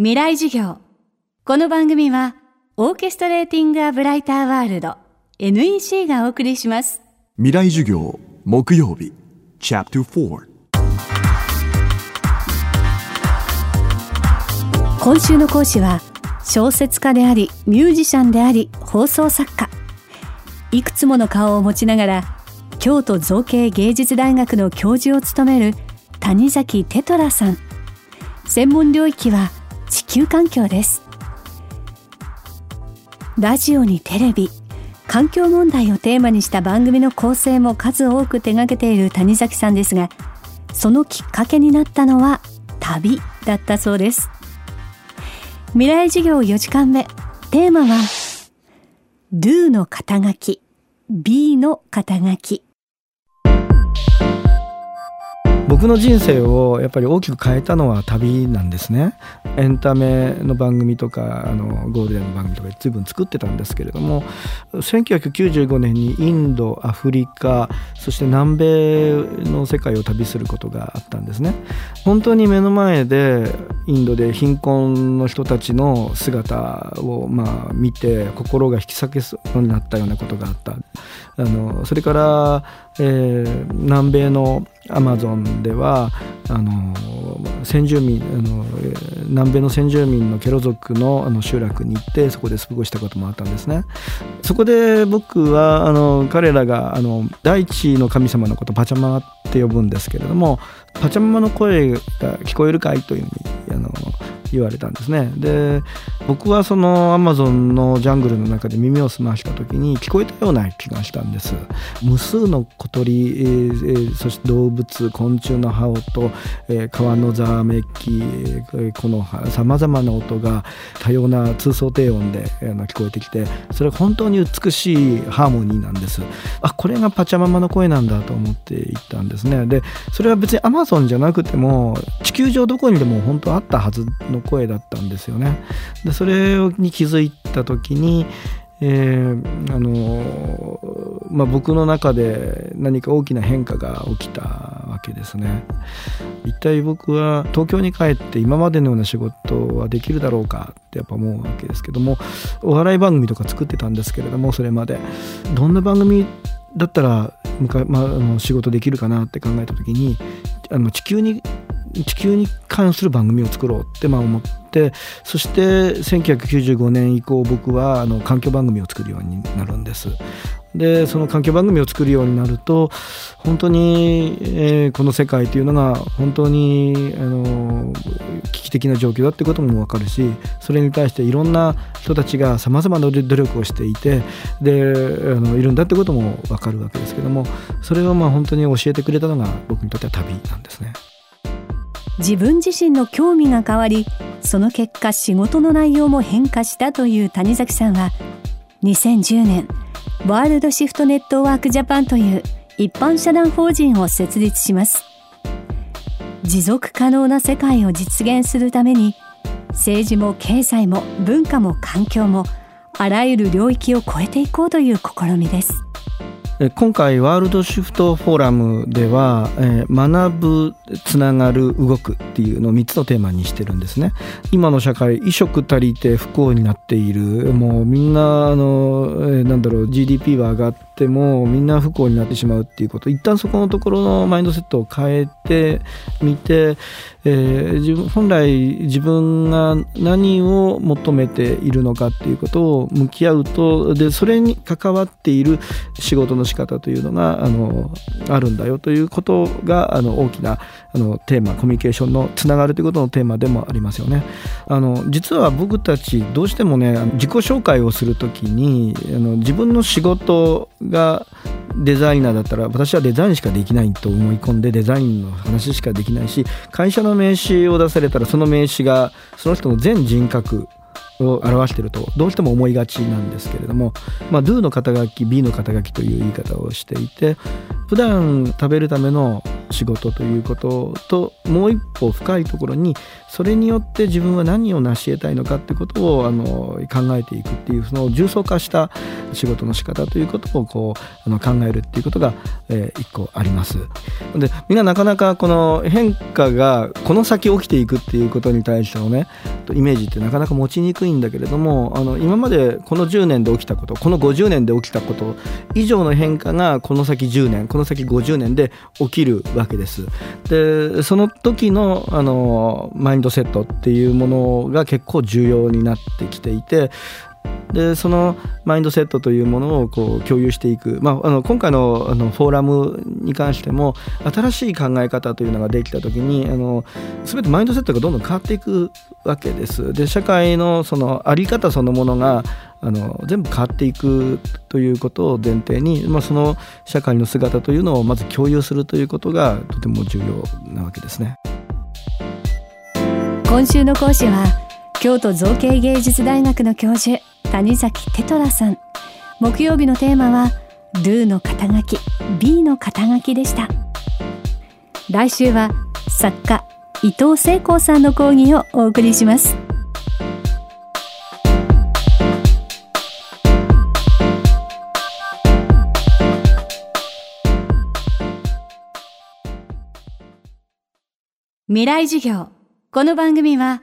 未来授業。この番組はオーケストレーティング・ア・ブライター・ワールド NEC がお送りします。未来授業木曜日チャプター今週の講師は小説家でありミュージシャンであり放送作家。いくつもの顔を持ちながら京都造形芸術大学の教授を務める谷崎テトラさん。専門領域は地球環境です。ラジオにテレビ環境問題をテーマにした番組の構成も数多く手掛けている谷崎さんですがそのきっかけになったのは旅だったそうです。未来授業4時間目テーマは Do の肩書き B の肩書。き僕の人生をやっぱり大きく変えたのは旅なんですね。エンタメの番組とかあのゴールデンの番組とか随分作ってたんですけれども1995年にインドアフリカそして南米の世界を旅することがあったんですね。本当に目の前でインドで貧困の人たちの姿をまあ見て心が引き裂けそうになったようなことがあった。あのそれから、えー、南米のアマゾンではあの先住民あの南米の先住民のケロ族のあの集落に行ってそこで過ごしたこともあったんですね。そこで僕はあの彼らがあの大地の神様のことパチャマって呼ぶんですけれどもパチャママの声が聞こえるかいというふうにあの言われたんですね。で僕はそのアマゾンのジャングルの中で耳を澄ました時に聞こえたような気がしたんです。無数の小鳥、えー、そして動物昆虫の羽音、えー、川のざわめき、えー、このさまざまな音が多様な通奏低音で、えー、聞こえてきてそれは本当に美しいハーモニーなんです。あこれがパチャママの声なんだと思っていったんですね。でそれは別にアマゾンじゃなくても地球上どこにでも本当あったはずのの声だったんですよね。でそれに気づいた時に、えー、あのまあ、僕の中で何か大きな変化が起きたわけですね。一体僕は東京に帰って今までのような仕事はできるだろうかってやっぱ思うわけですけどもお笑い番組とか作ってたんですけれどもそれまでどんな番組だったら、まあ、仕事できるかなって考えた時にあの地球に地球に関する番組を作ろうってまあ思ってそして1995年以降僕はあの環境番組を作るようになるんです。でその環境番組を作るようになると本当に、えー、この世界というのが本当にあの危機的な状況だってことも分かるしそれに対していろんな人たちがさまざまな努力をしていてであのいるんだってことも分かるわけですけどもそれをまあ本当に教えてくれたのが僕にとっては旅なんですね。自分自身の興味が変わりその結果仕事の内容も変化したという谷崎さんは2010年ワールドシフトネットワークジャパンという一般社団法人を設立します。持続可能な世界を実現するために政治も経済も文化も環境もあらゆる領域を超えていこうという試みです。今回ワールドシフトフォーラムでは、え、学ぶつながる動くっていうのを3つのテーマにしてるんですね。今の社会衣食足りて不幸になっている。もうみんなあの、え、なんだろう GDP は上がってもみんな不幸になってしまうっていうこと一旦そこのところのマインドセットを変えてみて、えー、自分本来自分が何を求めているのかっていうことを向き合うとでそれに関わっている仕事の仕方というのがあのあるんだよということがあの大きなあのテーマコミュニケーションのつながるということのテーマでもありますよね。あの実は僕たちどうしてもね自己紹介をするときにあの自分の仕事がデザイナーだったら私はデザインしかできないと思い込んでデザインの話しかできないし会社の名刺を出されたらその名刺がその人の全人格を表しているとどうしても思いがちなんですけれども、まあ、do の肩書き B の肩書きという言い方をしていて普段食べるための仕事ということともう一歩深いところにそれによって自分は何を成し得たいのかっていうことをあの考えていくっていうその重層化した仕事の仕方ということをこうあの考えるっていうことが、えー、一個あります。でみんななかなかこの変化がこの先起きていくっていうことに対してのねイメージってなかなか持ちにくいいんだけれどもあの今までこの10年で起きたことこの50年で起きたこと以上の変化がこの先10年この先50年で起きるわけです。でその時のあのマインドセットっていうものが結構重要になってきていてでそのマインドセットというものをこう共有していく、まあ、あの今回のあのフォーラムに関しても新しい考え方というのができた時にあの全てマインドセットがどんどん変わっていくわけです。で社会のその在り方そのものがあの全部変わっていくということを前提に、まあ、その社会の姿というのをまず共有するということがとても重要なわけですね。今週の講師は京都造形芸術大学の教授谷崎テトラさん。木曜日のテーマは Do の肩書き B の肩書きでした。来週は作家伊藤聖光さんの講義をお送りします。未来授業。この番組は